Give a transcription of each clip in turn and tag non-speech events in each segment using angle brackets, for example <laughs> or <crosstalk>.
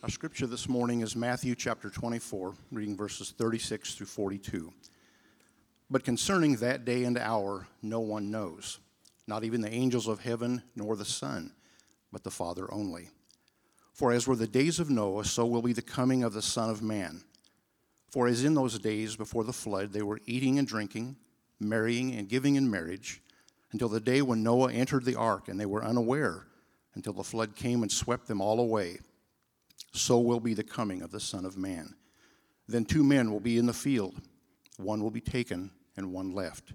Our scripture this morning is Matthew chapter 24, reading verses 36 through 42. But concerning that day and hour, no one knows, not even the angels of heaven, nor the Son, but the Father only. For as were the days of Noah, so will be the coming of the Son of Man. For as in those days before the flood, they were eating and drinking, marrying and giving in marriage, until the day when Noah entered the ark, and they were unaware until the flood came and swept them all away so will be the coming of the Son of Man. Then two men will be in the field, one will be taken and one left.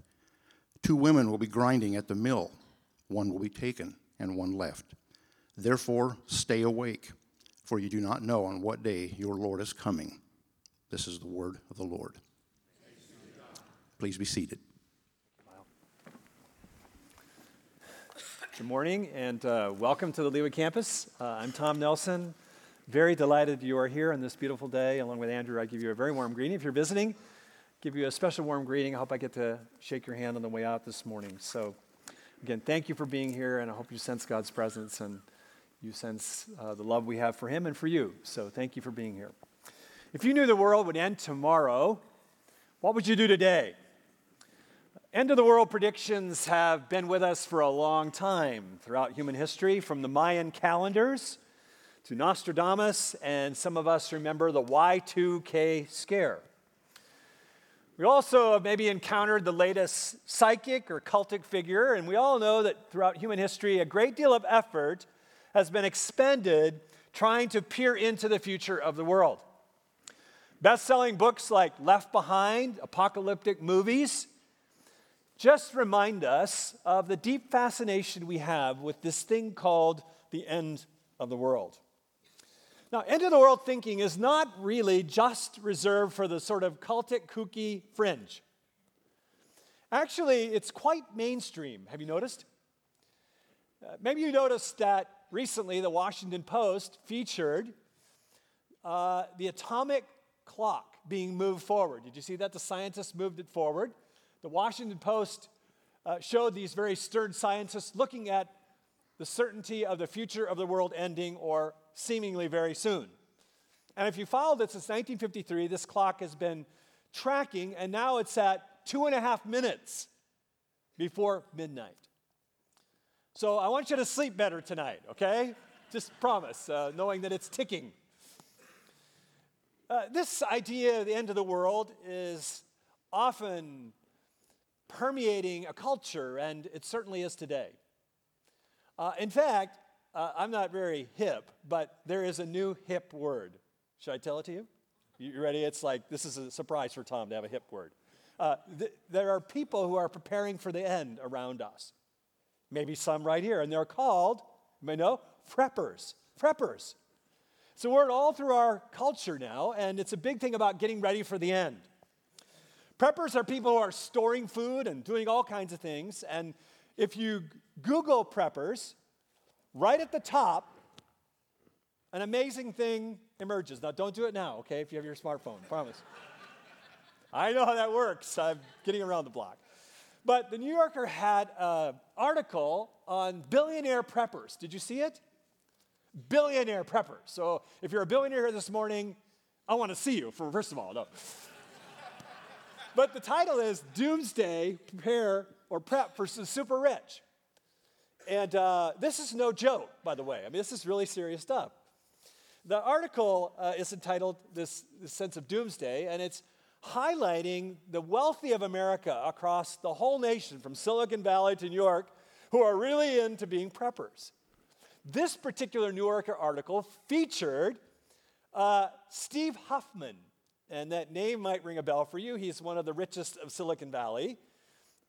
Two women will be grinding at the mill, one will be taken and one left. Therefore, stay awake, for you do not know on what day your Lord is coming. This is the word of the Lord. Please be seated. Good morning and uh, welcome to the Leawood campus. Uh, I'm Tom Nelson. Very delighted you are here on this beautiful day. Along with Andrew, I give you a very warm greeting. If you're visiting, give you a special warm greeting. I hope I get to shake your hand on the way out this morning. So, again, thank you for being here, and I hope you sense God's presence and you sense uh, the love we have for Him and for you. So, thank you for being here. If you knew the world would end tomorrow, what would you do today? End of the world predictions have been with us for a long time throughout human history, from the Mayan calendars to Nostradamus, and some of us remember the Y2K scare. We also have maybe encountered the latest psychic or cultic figure, and we all know that throughout human history, a great deal of effort has been expended trying to peer into the future of the world. Best selling books like Left Behind, apocalyptic movies, just remind us of the deep fascination we have with this thing called the end of the world. Now, end of the world thinking is not really just reserved for the sort of cultic, kooky fringe. Actually, it's quite mainstream. Have you noticed? Uh, maybe you noticed that recently the Washington Post featured uh, the atomic clock being moved forward. Did you see that? The scientists moved it forward. The Washington Post uh, showed these very stern scientists looking at the certainty of the future of the world ending or seemingly very soon. And if you followed it since 1953, this clock has been tracking, and now it's at two and a half minutes before midnight. So I want you to sleep better tonight, okay? Just promise, uh, knowing that it's ticking. Uh, this idea of the end of the world is often permeating a culture, and it certainly is today. Uh, in fact, uh, I'm not very hip, but there is a new hip word. Should I tell it to you? You ready? It's like this is a surprise for Tom to have a hip word. Uh, th- there are people who are preparing for the end around us. Maybe some right here, and they're called, you may know, preppers. Preppers. It's a word all through our culture now, and it's a big thing about getting ready for the end. Preppers are people who are storing food and doing all kinds of things. And if you Google preppers, right at the top, an amazing thing emerges. Now, don't do it now, okay, if you have your smartphone, promise. I know how that works. I'm getting around the block. But the New Yorker had an article on billionaire preppers. Did you see it? Billionaire preppers. So if you're a billionaire here this morning, I want to see you, for, first of all. No. but the title is Doomsday Prepare or Prep for the Super Rich. And uh, this is no joke, by the way. I mean, this is really serious stuff. The article uh, is entitled this, this Sense of Doomsday, and it's highlighting the wealthy of America across the whole nation, from Silicon Valley to New York, who are really into being preppers. This particular New Yorker article featured uh, Steve Huffman, and that name might ring a bell for you. He's one of the richest of Silicon Valley.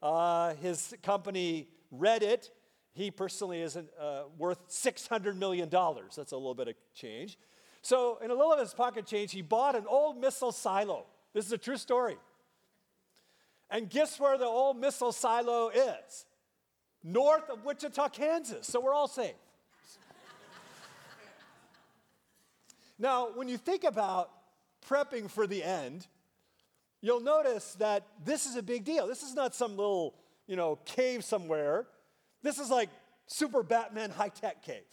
Uh, his company Reddit he personally isn't uh, worth $600 million. That's a little bit of change. So, in a little of his pocket change, he bought an old missile silo. This is a true story. And guess where the old missile silo is? North of Wichita, Kansas. So we're all safe. <laughs> now, when you think about prepping for the end, you'll notice that this is a big deal. This is not some little, you know, cave somewhere this is like super Batman high tech cave.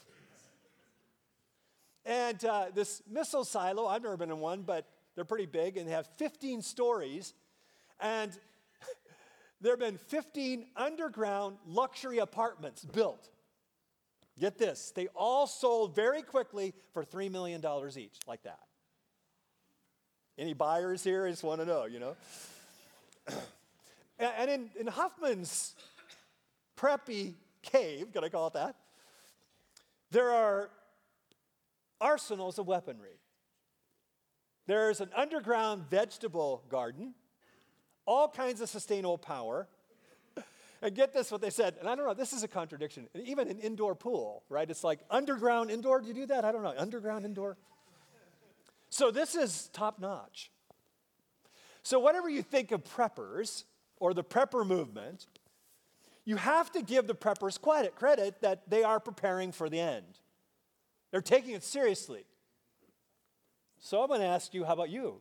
And uh, this missile silo, I've never been in one, but they're pretty big and they have 15 stories. And <laughs> there have been 15 underground luxury apartments built. Get this, they all sold very quickly for $3 million each, like that. Any buyers here? I just want to know, you know? <clears throat> and in, in Huffman's preppy cave, can I call it that? There are arsenals of weaponry. There's an underground vegetable garden, all kinds of sustainable power. And get this, what they said, and I don't know, this is a contradiction. Even an indoor pool, right? It's like underground indoor. Do you do that? I don't know. Underground indoor? So this is top notch. So, whatever you think of preppers or the prepper movement, you have to give the preppers credit, credit that they are preparing for the end. They're taking it seriously. So I'm going to ask you how about you?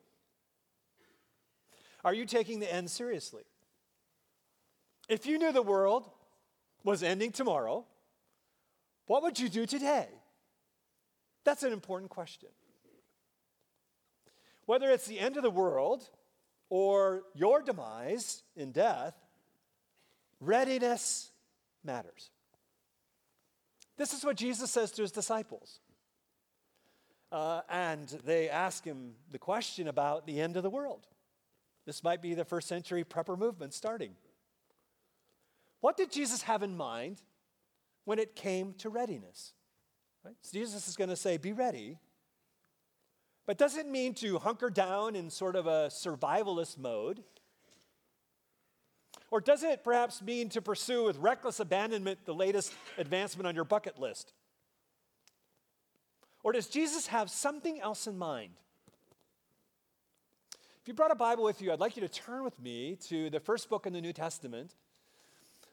Are you taking the end seriously? If you knew the world was ending tomorrow, what would you do today? That's an important question. Whether it's the end of the world or your demise in death, readiness matters. This is what Jesus says to his disciples. Uh, and they ask him the question about the end of the world. This might be the first century prepper movement starting. What did Jesus have in mind when it came to readiness? Right? So Jesus is going to say, Be ready. But does it mean to hunker down in sort of a survivalist mode? Or does it perhaps mean to pursue with reckless abandonment the latest advancement on your bucket list? Or does Jesus have something else in mind? If you brought a Bible with you, I'd like you to turn with me to the first book in the New Testament,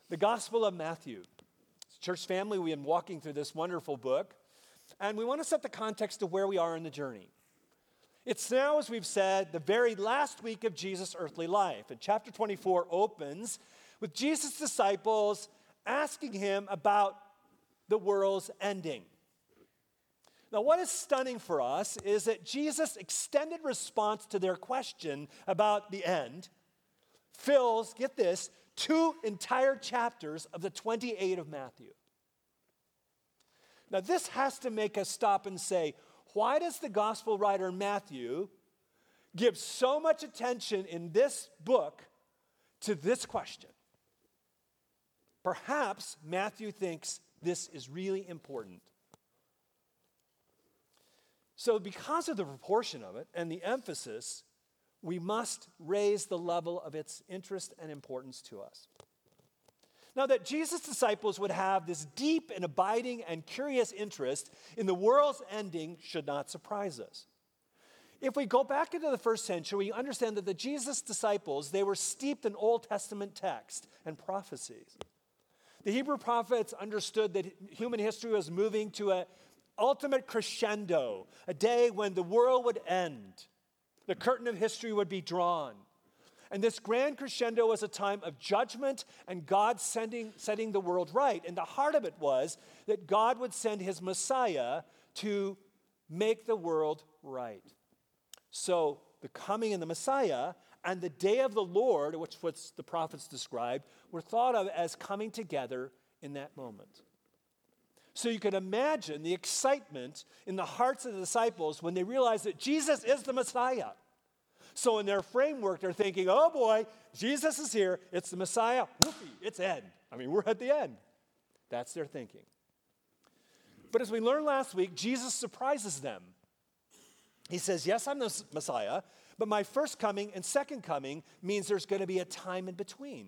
the Gospel of Matthew. Church family, we've been walking through this wonderful book, and we want to set the context of where we are in the journey. It's now, as we've said, the very last week of Jesus' earthly life. And chapter 24 opens with Jesus' disciples asking him about the world's ending. Now, what is stunning for us is that Jesus' extended response to their question about the end fills, get this, two entire chapters of the 28 of Matthew. Now, this has to make us stop and say, why does the gospel writer Matthew give so much attention in this book to this question? Perhaps Matthew thinks this is really important. So, because of the proportion of it and the emphasis, we must raise the level of its interest and importance to us. Now, that Jesus' disciples would have this deep and abiding and curious interest in the world's ending should not surprise us. If we go back into the first century, we understand that the Jesus disciples, they were steeped in Old Testament text and prophecies. The Hebrew prophets understood that human history was moving to a ultimate crescendo, a day when the world would end, the curtain of history would be drawn. And this grand crescendo was a time of judgment and God sending, setting the world right. And the heart of it was that God would send his Messiah to make the world right. So the coming of the Messiah and the day of the Lord, which what the prophets described, were thought of as coming together in that moment. So you can imagine the excitement in the hearts of the disciples when they realized that Jesus is the Messiah. So in their framework, they're thinking, oh boy, Jesus is here. It's the Messiah. Whoopee, it's end. I mean, we're at the end. That's their thinking. But as we learned last week, Jesus surprises them. He says, Yes, I'm the Messiah, but my first coming and second coming means there's going to be a time in between.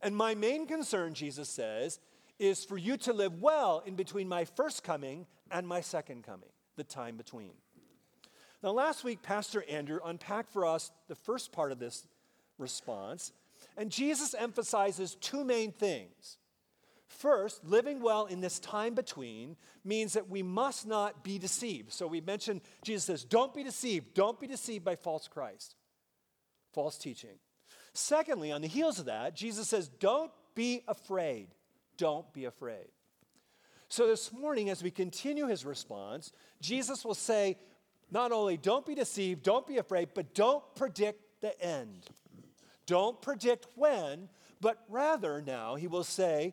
And my main concern, Jesus says, is for you to live well in between my first coming and my second coming, the time between. Now, last week, Pastor Andrew unpacked for us the first part of this response, and Jesus emphasizes two main things. First, living well in this time between means that we must not be deceived. So we mentioned, Jesus says, don't be deceived. Don't be deceived by false Christ, false teaching. Secondly, on the heels of that, Jesus says, don't be afraid don't be afraid. So this morning, as we continue his response, Jesus will say, not only don't be deceived, don't be afraid, but don't predict the end. Don't predict when, but rather now, he will say,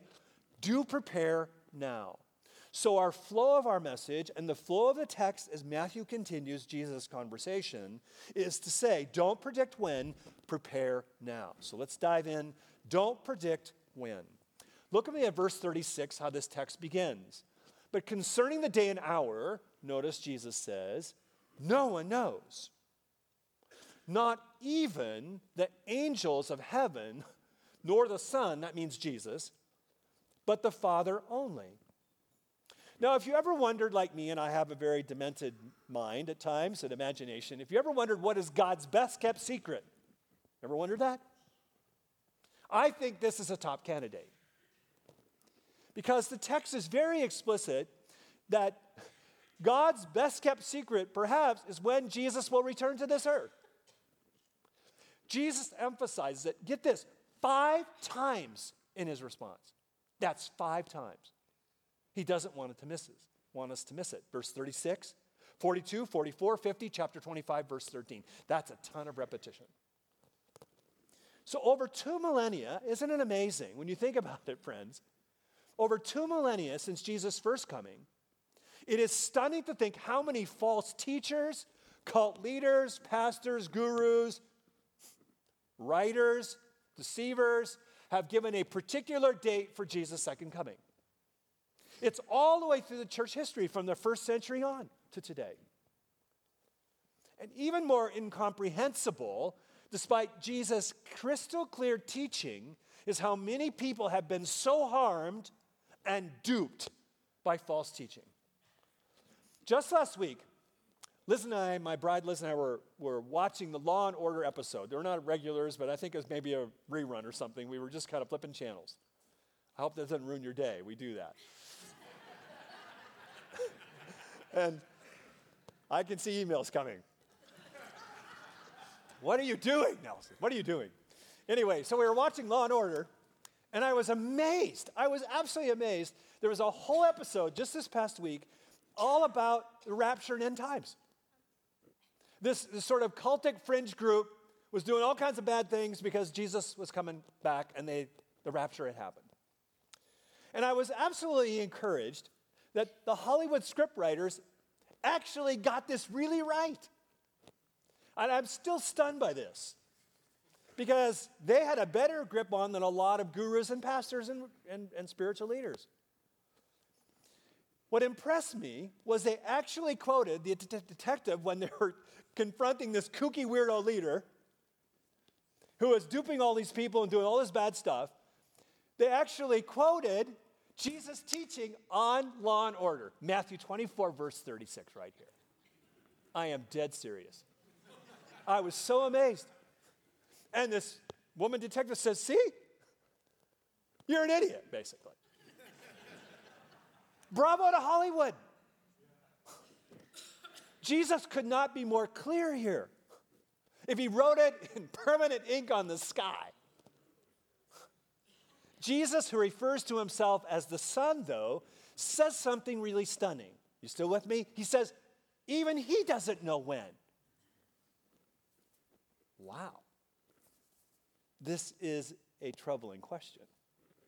do prepare now. So, our flow of our message and the flow of the text as Matthew continues Jesus' conversation is to say, don't predict when, prepare now. So, let's dive in. Don't predict when. Look at me at verse 36, how this text begins. But concerning the day and hour, notice Jesus says, no one knows. Not even the angels of heaven, nor the Son, that means Jesus, but the Father only. Now, if you ever wondered, like me, and I have a very demented mind at times and imagination, if you ever wondered what is God's best kept secret, ever wondered that? I think this is a top candidate. Because the text is very explicit that God's best kept secret, perhaps, is when Jesus will return to this earth. Jesus emphasizes it, get this, five times in his response. That's five times. He doesn't want, it to miss it, want us to miss it. Verse 36, 42, 44, 50, chapter 25, verse 13. That's a ton of repetition. So, over two millennia, isn't it amazing when you think about it, friends? Over two millennia since Jesus' first coming, it is stunning to think how many false teachers, cult leaders, pastors, gurus, writers, deceivers have given a particular date for Jesus' second coming. It's all the way through the church history from the first century on to today. And even more incomprehensible, despite Jesus' crystal clear teaching, is how many people have been so harmed and duped by false teaching. Just last week, Liz and I, my bride Liz and I, were, were watching the Law and Order episode. They were not regulars, but I think it was maybe a rerun or something. We were just kind of flipping channels. I hope that doesn't ruin your day. We do that. <laughs> and I can see emails coming. what are you doing, Nelson? What are you doing? Anyway, so we were watching Law and Order, and I was amazed. I was absolutely amazed. There was a whole episode just this past week all about the rapture and end times. This, this sort of cultic fringe group was doing all kinds of bad things because Jesus was coming back and they, the rapture had happened. And I was absolutely encouraged that the Hollywood scriptwriters actually got this really right. And I'm still stunned by this because they had a better grip on than a lot of gurus and pastors and, and, and spiritual leaders. What impressed me was they actually quoted the detective when they were <laughs> confronting this kooky weirdo leader who was duping all these people and doing all this bad stuff. They actually quoted Jesus' teaching on law and order. Matthew 24, verse 36, right here. I am dead serious. I was so amazed. And this woman detective says, See, you're an idiot, basically. Bravo to Hollywood. Jesus could not be more clear here. If he wrote it in <laughs> permanent ink on the sky, Jesus, who refers to himself as the Son, though, says something really stunning. You still with me? He says, even he doesn't know when. Wow. This is a troubling question,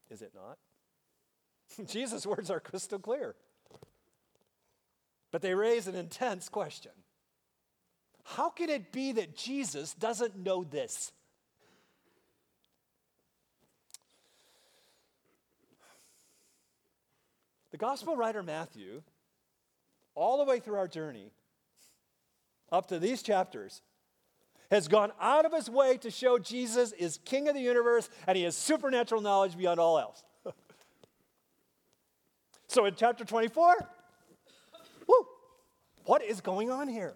is it not? <laughs> Jesus' words are crystal clear. But they raise an intense question How can it be that Jesus doesn't know this? The gospel writer Matthew, all the way through our journey, up to these chapters, has gone out of his way to show Jesus is king of the universe and he has supernatural knowledge beyond all else. So in chapter 24, whoo, what is going on here?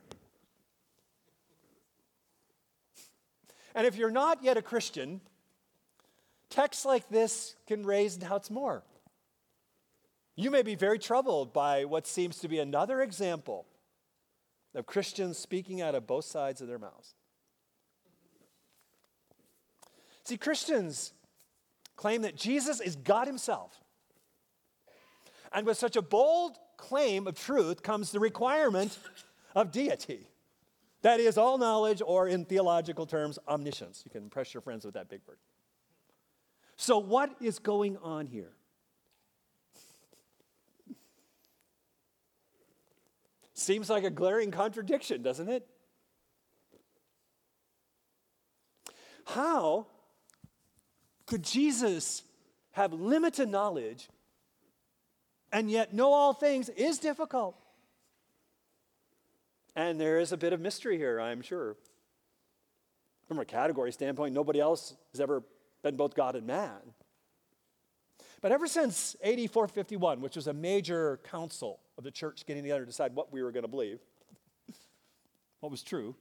And if you're not yet a Christian, texts like this can raise doubts more. You may be very troubled by what seems to be another example of Christians speaking out of both sides of their mouths. See, Christians claim that Jesus is God Himself. And with such a bold claim of truth comes the requirement of deity. That is, all knowledge, or in theological terms, omniscience. You can impress your friends with that big word. So, what is going on here? Seems like a glaring contradiction, doesn't it? How could Jesus have limited knowledge and yet know all things is difficult? And there is a bit of mystery here, I'm sure. From a category standpoint, nobody else has ever been both God and man. But ever since AD 451, which was a major council of the church getting together to decide what we were going to believe, what was true,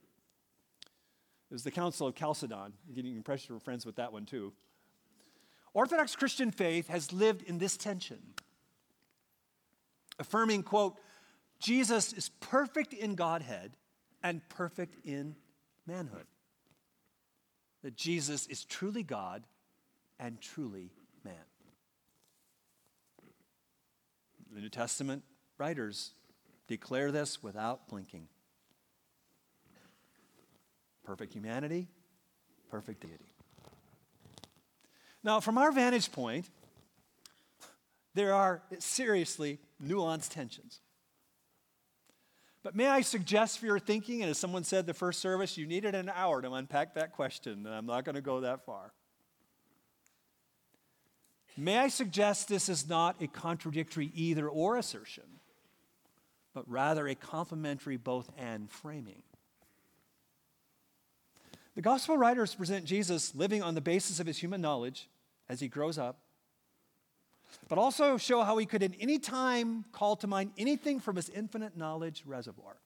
it was the Council of Chalcedon. Getting impression from friends with that one too. Orthodox Christian faith has lived in this tension, affirming, quote, Jesus is perfect in Godhead and perfect in manhood. That Jesus is truly God and truly man. The New Testament writers declare this without blinking. Perfect humanity, perfect deity. Now, from our vantage point, there are seriously nuanced tensions. But may I suggest for your thinking, and as someone said the first service, you needed an hour to unpack that question, and I'm not going to go that far. May I suggest this is not a contradictory either or assertion, but rather a complementary both and framing. The gospel writers present Jesus living on the basis of his human knowledge as he grows up, but also show how he could at any time call to mind anything from his infinite knowledge reservoir.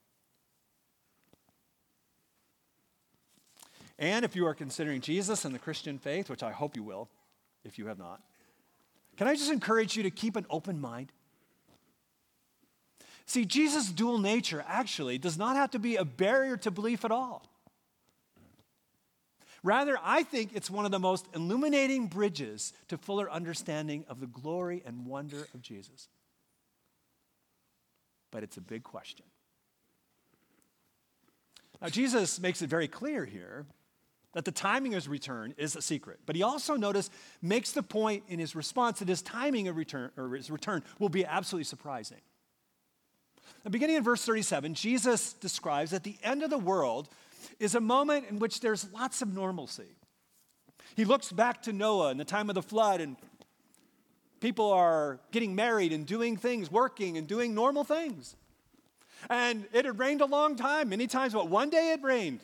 And if you are considering Jesus and the Christian faith, which I hope you will, if you have not, can I just encourage you to keep an open mind? See, Jesus' dual nature actually does not have to be a barrier to belief at all. Rather, I think it's one of the most illuminating bridges to fuller understanding of the glory and wonder of Jesus. But it's a big question. Now, Jesus makes it very clear here that the timing of his return is a secret. But he also, notice, makes the point in his response that his timing of return, or his return will be absolutely surprising. Now, beginning in verse 37, Jesus describes that the end of the world is a moment in which there's lots of normalcy. He looks back to Noah and the time of the flood, and people are getting married and doing things, working and doing normal things. And it had rained a long time, many times, but one day it rained.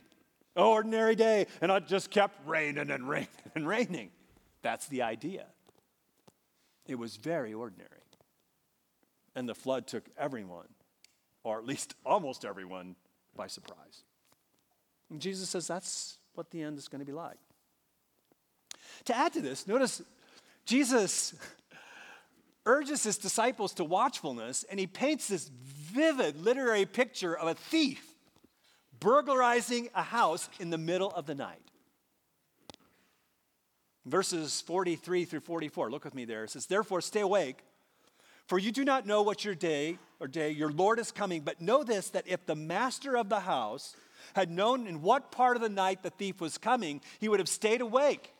Ordinary day, and it just kept raining and <laughs> raining and raining. That's the idea. It was very ordinary. And the flood took everyone, or at least almost everyone, by surprise. And Jesus says that's what the end is going to be like. To add to this, notice Jesus <laughs> urges his disciples to watchfulness, and he paints this vivid literary picture of a thief burglarizing a house in the middle of the night. Verses 43 through 44, look with me there. It says, Therefore, stay awake, for you do not know what your day or day your Lord is coming, but know this that if the master of the house had known in what part of the night the thief was coming, he would have stayed awake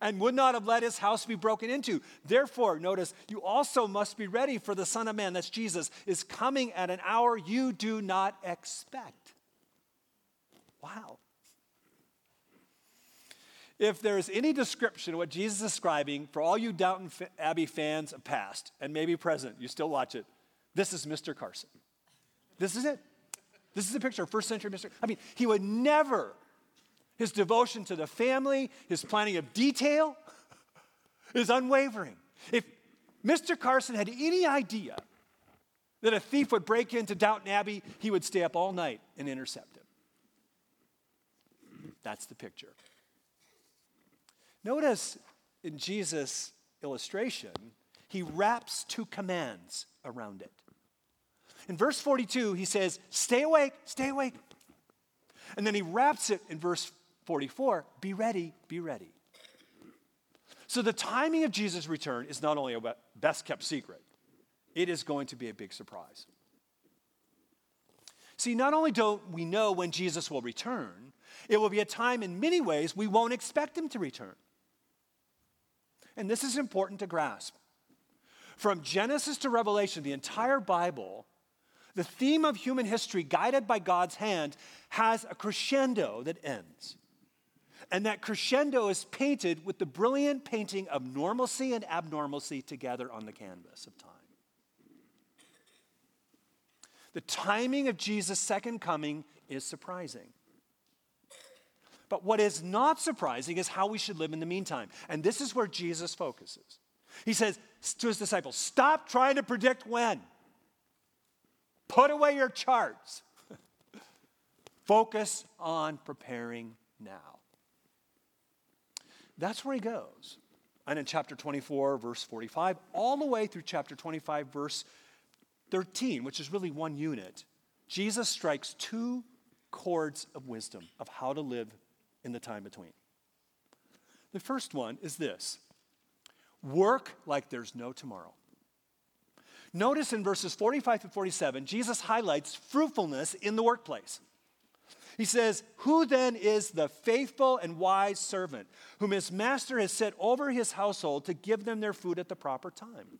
and would not have let his house be broken into. Therefore, notice, you also must be ready for the Son of Man, that's Jesus, is coming at an hour you do not expect. Wow. If there is any description of what Jesus is describing for all you Downton Abbey fans of past and maybe present, you still watch it, this is Mr. Carson. This is it. This is a picture of first century Mr. I mean, he would never, his devotion to the family, his planning of detail <laughs> is unwavering. If Mr. Carson had any idea that a thief would break into Downton Abbey, he would stay up all night and intercept him. That's the picture. Notice in Jesus' illustration, he wraps two commands around it. In verse 42, he says, Stay awake, stay awake. And then he wraps it in verse 44 Be ready, be ready. So the timing of Jesus' return is not only a best kept secret, it is going to be a big surprise. See, not only don't we know when Jesus will return, it will be a time in many ways we won't expect him to return. And this is important to grasp. From Genesis to Revelation, the entire Bible, the theme of human history, guided by God's hand, has a crescendo that ends. And that crescendo is painted with the brilliant painting of normalcy and abnormalcy together on the canvas of time. The timing of Jesus' second coming is surprising. But what is not surprising is how we should live in the meantime. And this is where Jesus focuses. He says to his disciples, Stop trying to predict when. Put away your charts. <laughs> Focus on preparing now. That's where he goes. And in chapter 24, verse 45, all the way through chapter 25, verse 13, which is really one unit, Jesus strikes two chords of wisdom of how to live in the time between. The first one is this work like there's no tomorrow. Notice in verses 45 to 47, Jesus highlights fruitfulness in the workplace. He says, Who then is the faithful and wise servant whom his master has set over his household to give them their food at the proper time?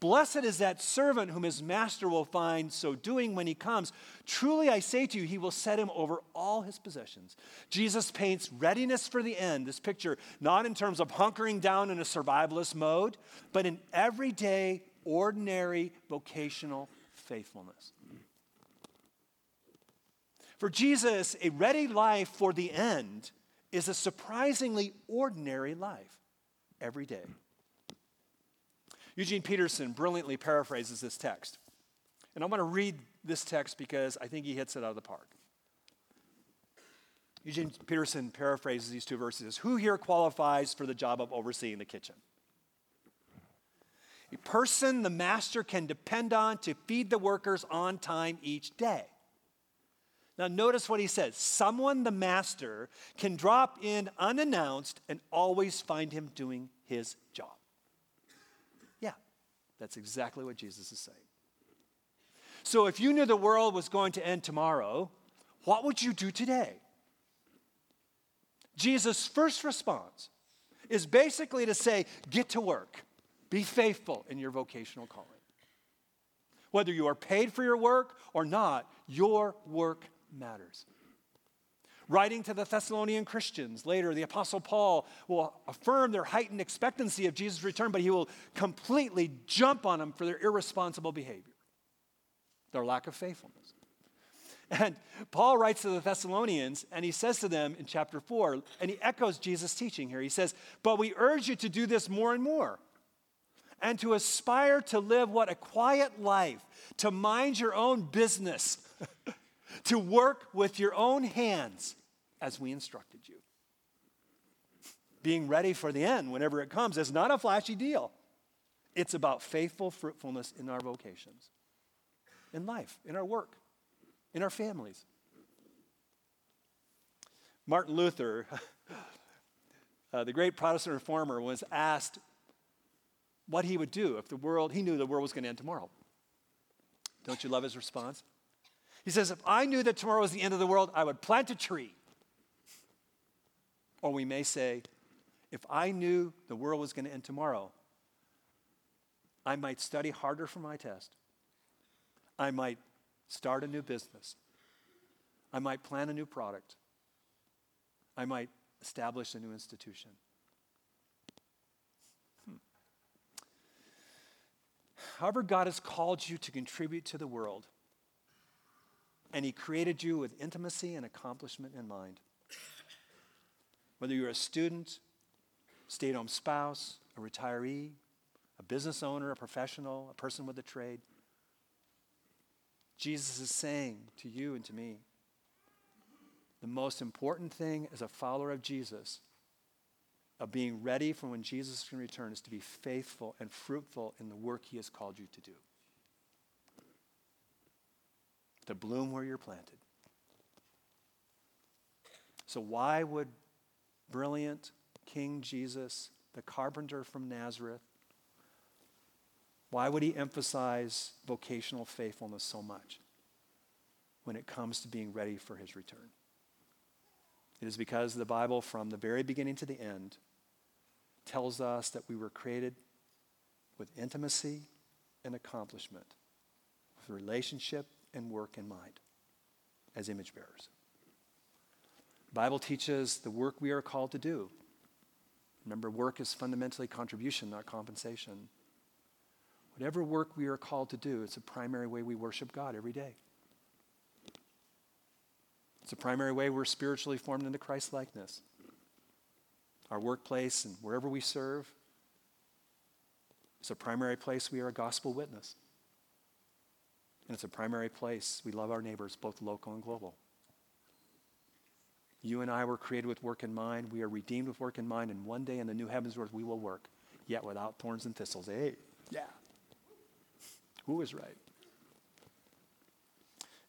Blessed is that servant whom his master will find so doing when he comes. Truly I say to you, he will set him over all his possessions. Jesus paints readiness for the end, this picture, not in terms of hunkering down in a survivalist mode, but in everyday, ordinary, vocational faithfulness. For Jesus, a ready life for the end is a surprisingly ordinary life every day. Eugene Peterson brilliantly paraphrases this text. And I'm going to read this text because I think he hits it out of the park. Eugene Peterson paraphrases these two verses Who here qualifies for the job of overseeing the kitchen? A person the master can depend on to feed the workers on time each day. Now, notice what he says someone the master can drop in unannounced and always find him doing his job. Yeah, that's exactly what Jesus is saying. So, if you knew the world was going to end tomorrow, what would you do today? Jesus' first response is basically to say, Get to work, be faithful in your vocational calling. Whether you are paid for your work or not, your work matters. Writing to the Thessalonian Christians later, the Apostle Paul will affirm their heightened expectancy of Jesus' return, but he will completely jump on them for their irresponsible behavior, their lack of faithfulness. And Paul writes to the Thessalonians, and he says to them in chapter 4, and he echoes Jesus' teaching here. He says, But we urge you to do this more and more, and to aspire to live what a quiet life, to mind your own business. <laughs> to work with your own hands as we instructed you. Being ready for the end whenever it comes is not a flashy deal. It's about faithful fruitfulness in our vocations, in life, in our work, in our families. Martin Luther, <laughs> uh, the great Protestant reformer, was asked what he would do if the world, he knew the world was going to end tomorrow. Don't you love his response? He says, If I knew that tomorrow was the end of the world, I would plant a tree. Or we may say, If I knew the world was going to end tomorrow, I might study harder for my test. I might start a new business. I might plan a new product. I might establish a new institution. However, God has called you to contribute to the world and He created you with intimacy and accomplishment in mind. Whether you're a student, stay at home spouse, a retiree, a business owner, a professional, a person with a trade, Jesus is saying to you and to me the most important thing as a follower of Jesus, of being ready for when Jesus can return, is to be faithful and fruitful in the work He has called you to do to bloom where you're planted. So, why would brilliant King Jesus the carpenter from Nazareth, why would he emphasize vocational faithfulness so much when it comes to being ready for his return? It is because the Bible, from the very beginning to the end, tells us that we were created with intimacy and accomplishment, with relationship and work in mind as image bearers. The Bible teaches the work we are called to do. Remember, work is fundamentally contribution, not compensation. Whatever work we are called to do, it's a primary way we worship God every day. It's a primary way we're spiritually formed into Christ likeness. Our workplace and wherever we serve, it's a primary place we are a gospel witness. And it's a primary place we love our neighbors, both local and global. You and I were created with work in mind. We are redeemed with work in mind. And one day in the new heavens where we will work, yet without thorns and thistles. Hey, yeah. Who is right?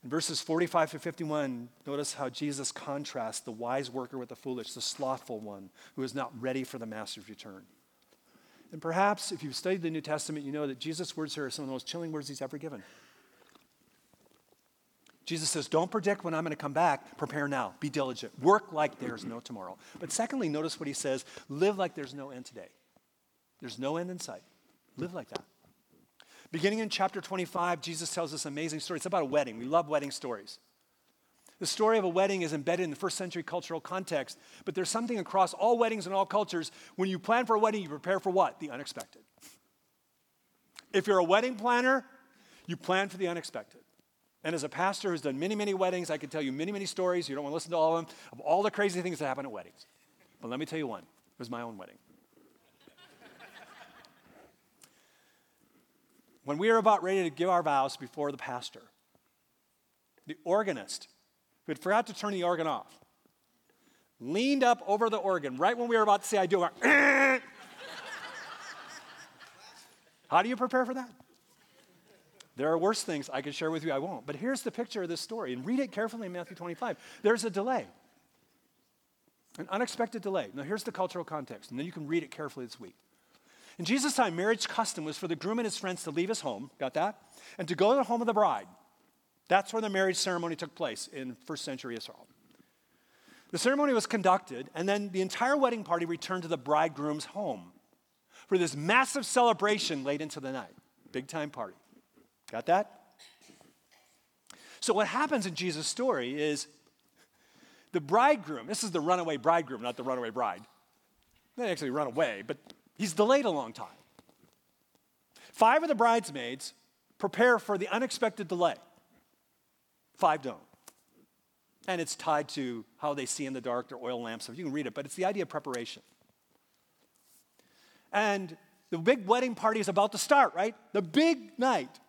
In verses 45 to 51, notice how Jesus contrasts the wise worker with the foolish, the slothful one who is not ready for the master's return. And perhaps if you've studied the New Testament, you know that Jesus' words here are some of the most chilling words he's ever given. Jesus says, Don't predict when I'm going to come back. Prepare now. Be diligent. Work like there's no tomorrow. But secondly, notice what he says live like there's no end today. There's no end in sight. Live like that. Beginning in chapter 25, Jesus tells this amazing story. It's about a wedding. We love wedding stories. The story of a wedding is embedded in the first century cultural context, but there's something across all weddings and all cultures. When you plan for a wedding, you prepare for what? The unexpected. If you're a wedding planner, you plan for the unexpected. And as a pastor who's done many, many weddings, I can tell you many, many stories. You don't want to listen to all of them, of all the crazy things that happen at weddings. But let me tell you one. It was my own wedding. When we were about ready to give our vows before the pastor, the organist, who had forgot to turn the organ off, leaned up over the organ right when we were about to say, I do. <laughs> How do you prepare for that? There are worse things I could share with you, I won't. But here's the picture of this story, and read it carefully in Matthew 25. There's a delay, an unexpected delay. Now, here's the cultural context, and then you can read it carefully this week. In Jesus' time, marriage custom was for the groom and his friends to leave his home, got that? And to go to the home of the bride. That's where the marriage ceremony took place in first century Israel. The ceremony was conducted, and then the entire wedding party returned to the bridegroom's home for this massive celebration late into the night. Big time party. Got that? So, what happens in Jesus' story is the bridegroom, this is the runaway bridegroom, not the runaway bride. They actually run away, but he's delayed a long time. Five of the bridesmaids prepare for the unexpected delay, five don't. And it's tied to how they see in the dark, their oil lamps. You can read it, but it's the idea of preparation. And the big wedding party is about to start, right? The big night.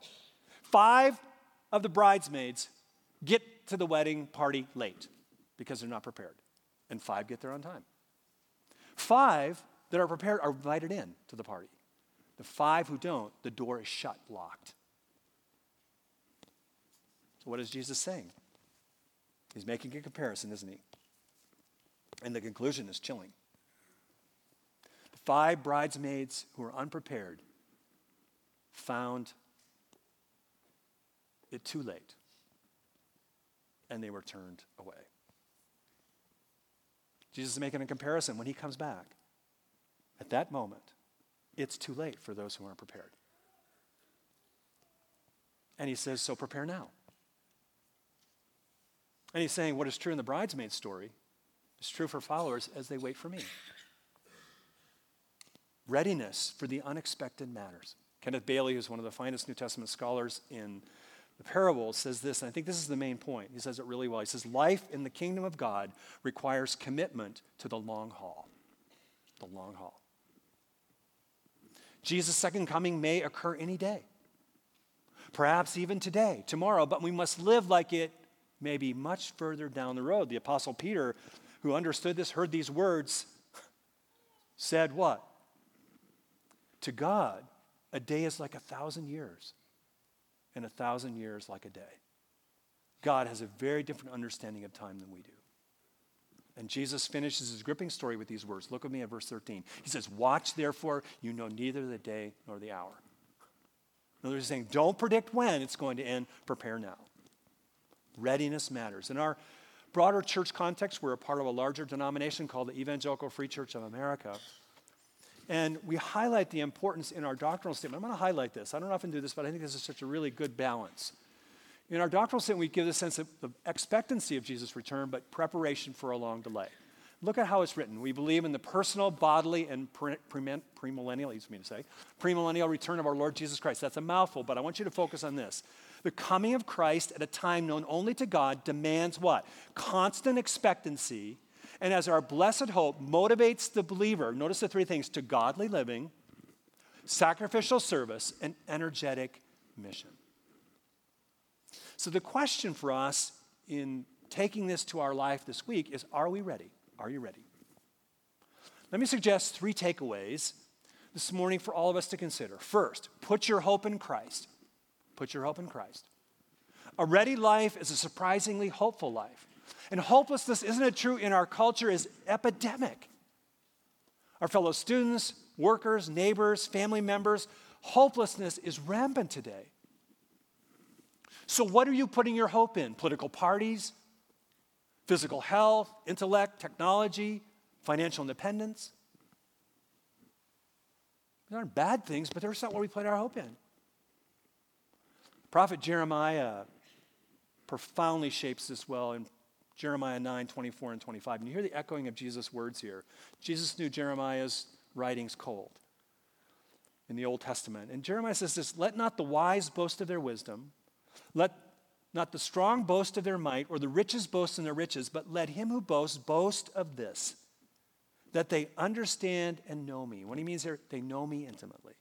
Five of the bridesmaids get to the wedding party late because they're not prepared, and five get there on time. Five that are prepared are invited in to the party. The five who don't, the door is shut, locked. So, what is Jesus saying? He's making a comparison, isn't he? And the conclusion is chilling. The five bridesmaids who are unprepared found it too late, and they were turned away. Jesus is making a comparison when he comes back. At that moment, it's too late for those who aren't prepared. And he says, So prepare now. And he's saying, What is true in the bridesmaid story is true for followers as they wait for me. Readiness for the unexpected matters. Kenneth Bailey, who's one of the finest New Testament scholars in the parable says this, and I think this is the main point. He says it really well. He says, Life in the kingdom of God requires commitment to the long haul. The long haul. Jesus' second coming may occur any day, perhaps even today, tomorrow, but we must live like it may be much further down the road. The Apostle Peter, who understood this, heard these words, said, What? To God, a day is like a thousand years and a thousand years like a day. God has a very different understanding of time than we do. And Jesus finishes his gripping story with these words. Look with me at verse 13. He says, Watch therefore, you know neither the day nor the hour. In other words, he's saying, Don't predict when it's going to end, prepare now. Readiness matters. In our broader church context, we're a part of a larger denomination called the Evangelical Free Church of America. And we highlight the importance in our doctrinal statement. I'm going to highlight this. I don't often do this, but I think this is such a really good balance. In our doctrinal statement, we give the sense of the expectancy of Jesus' return, but preparation for a long delay. Look at how it's written. We believe in the personal, bodily, and premillennial, easy for me to say, premillennial return of our Lord Jesus Christ. That's a mouthful, but I want you to focus on this. The coming of Christ at a time known only to God demands what? Constant expectancy, and as our blessed hope motivates the believer, notice the three things to godly living, sacrificial service, and energetic mission. So, the question for us in taking this to our life this week is Are we ready? Are you ready? Let me suggest three takeaways this morning for all of us to consider. First, put your hope in Christ. Put your hope in Christ. A ready life is a surprisingly hopeful life. And hopelessness, isn't it true, in our culture is epidemic. Our fellow students, workers, neighbors, family members, hopelessness is rampant today. So, what are you putting your hope in? Political parties, physical health, intellect, technology, financial independence? These aren't bad things, but they're not what we put our hope in. Prophet Jeremiah profoundly shapes this well in Jeremiah 9, 24, and 25. And you hear the echoing of Jesus' words here. Jesus knew Jeremiah's writings cold in the Old Testament. And Jeremiah says this Let not the wise boast of their wisdom, let not the strong boast of their might, or the riches boast in their riches, but let him who boasts boast of this, that they understand and know me. What he means here, they know me intimately.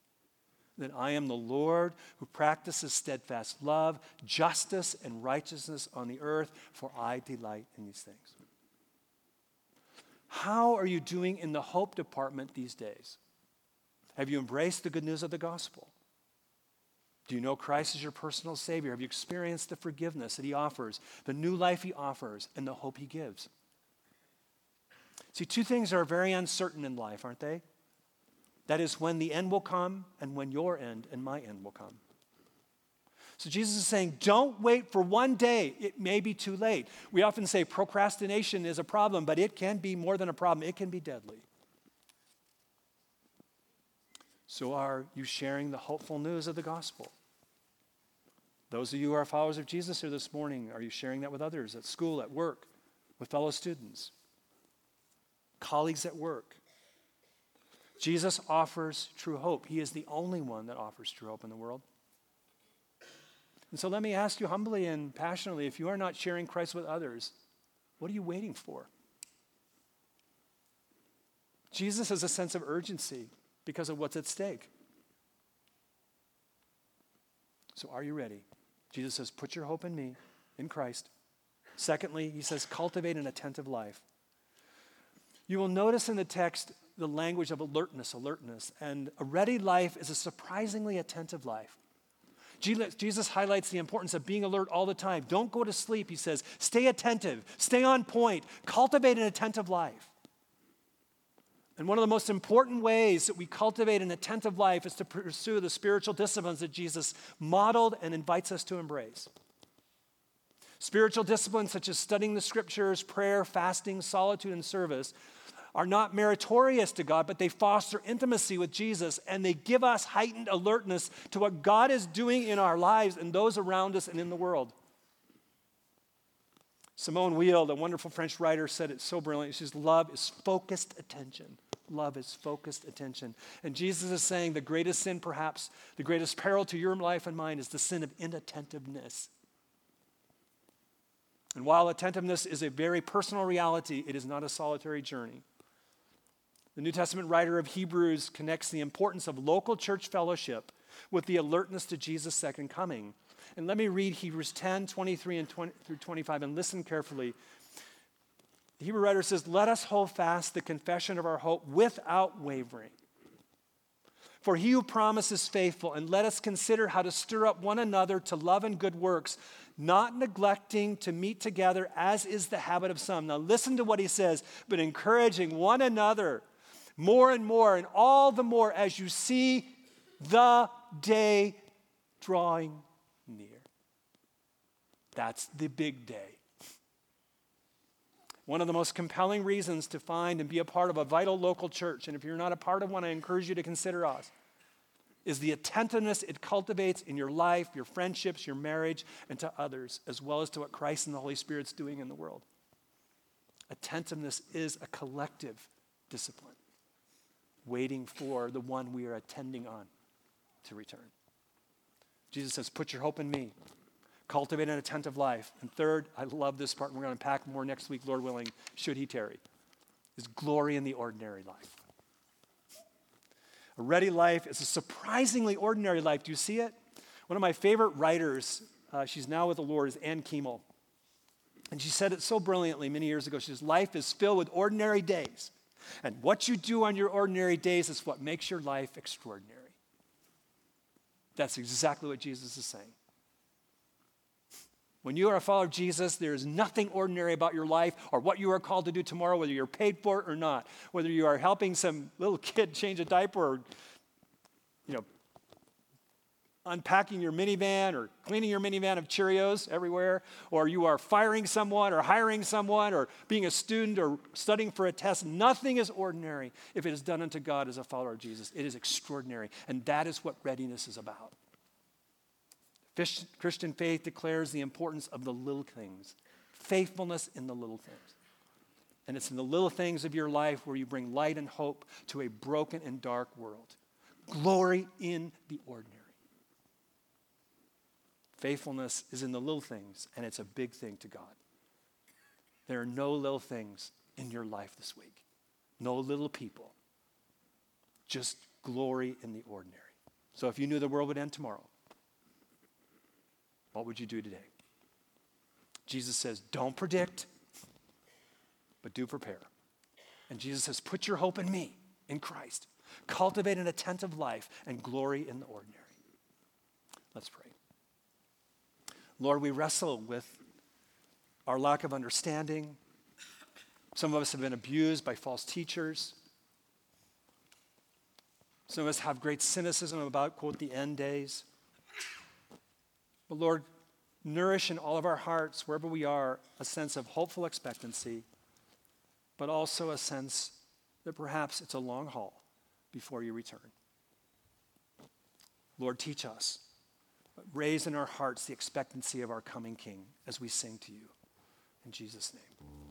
That I am the Lord who practices steadfast love, justice, and righteousness on the earth, for I delight in these things. How are you doing in the hope department these days? Have you embraced the good news of the gospel? Do you know Christ as your personal Savior? Have you experienced the forgiveness that He offers, the new life He offers, and the hope He gives? See, two things are very uncertain in life, aren't they? That is when the end will come and when your end and my end will come. So Jesus is saying, don't wait for one day. It may be too late. We often say procrastination is a problem, but it can be more than a problem, it can be deadly. So, are you sharing the hopeful news of the gospel? Those of you who are followers of Jesus here this morning, are you sharing that with others at school, at work, with fellow students, colleagues at work? Jesus offers true hope. He is the only one that offers true hope in the world. And so let me ask you humbly and passionately if you are not sharing Christ with others, what are you waiting for? Jesus has a sense of urgency because of what's at stake. So, are you ready? Jesus says, Put your hope in me, in Christ. Secondly, he says, Cultivate an attentive life. You will notice in the text the language of alertness, alertness. And a ready life is a surprisingly attentive life. Jesus highlights the importance of being alert all the time. Don't go to sleep, he says. Stay attentive, stay on point, cultivate an attentive life. And one of the most important ways that we cultivate an attentive life is to pursue the spiritual disciplines that Jesus modeled and invites us to embrace. Spiritual disciplines such as studying the scriptures, prayer, fasting, solitude, and service are not meritorious to God, but they foster intimacy with Jesus and they give us heightened alertness to what God is doing in our lives and those around us and in the world. Simone Weil, the wonderful French writer, said it so brilliantly. She says, Love is focused attention. Love is focused attention. And Jesus is saying the greatest sin, perhaps, the greatest peril to your life and mine is the sin of inattentiveness. And while attentiveness is a very personal reality, it is not a solitary journey. The New Testament writer of Hebrews connects the importance of local church fellowship with the alertness to Jesus' second coming. And let me read Hebrews 10 23 and 20, through 25 and listen carefully the Hebrew writer says, Let us hold fast the confession of our hope without wavering. For he who promises faithful, and let us consider how to stir up one another to love and good works, not neglecting to meet together as is the habit of some. Now listen to what he says, but encouraging one another more and more, and all the more as you see the day drawing near. That's the big day. One of the most compelling reasons to find and be a part of a vital local church, and if you're not a part of one, I encourage you to consider us, is the attentiveness it cultivates in your life, your friendships, your marriage, and to others, as well as to what Christ and the Holy Spirit's doing in the world. Attentiveness is a collective discipline, waiting for the one we are attending on to return. Jesus says, Put your hope in me. Cultivate an attentive life. And third, I love this part, and we're going to unpack more next week, Lord willing, should he tarry, is glory in the ordinary life. A ready life is a surprisingly ordinary life. Do you see it? One of my favorite writers, uh, she's now with the Lord, is Ann Kiemel. And she said it so brilliantly many years ago. She says, Life is filled with ordinary days. And what you do on your ordinary days is what makes your life extraordinary. That's exactly what Jesus is saying. When you are a follower of Jesus, there is nothing ordinary about your life or what you are called to do tomorrow, whether you're paid for it or not. Whether you are helping some little kid change a diaper or, you know, unpacking your minivan or cleaning your minivan of Cheerios everywhere, or you are firing someone or hiring someone or being a student or studying for a test, nothing is ordinary if it is done unto God as a follower of Jesus. It is extraordinary. And that is what readiness is about. Christian faith declares the importance of the little things, faithfulness in the little things. And it's in the little things of your life where you bring light and hope to a broken and dark world. Glory in the ordinary. Faithfulness is in the little things, and it's a big thing to God. There are no little things in your life this week, no little people, just glory in the ordinary. So if you knew the world would end tomorrow, what would you do today? Jesus says, Don't predict, but do prepare. And Jesus says, Put your hope in me, in Christ. Cultivate an attentive life and glory in the ordinary. Let's pray. Lord, we wrestle with our lack of understanding. Some of us have been abused by false teachers. Some of us have great cynicism about, quote, the end days. But Lord, nourish in all of our hearts, wherever we are, a sense of hopeful expectancy, but also a sense that perhaps it's a long haul before you return. Lord, teach us. Raise in our hearts the expectancy of our coming King as we sing to you. In Jesus' name.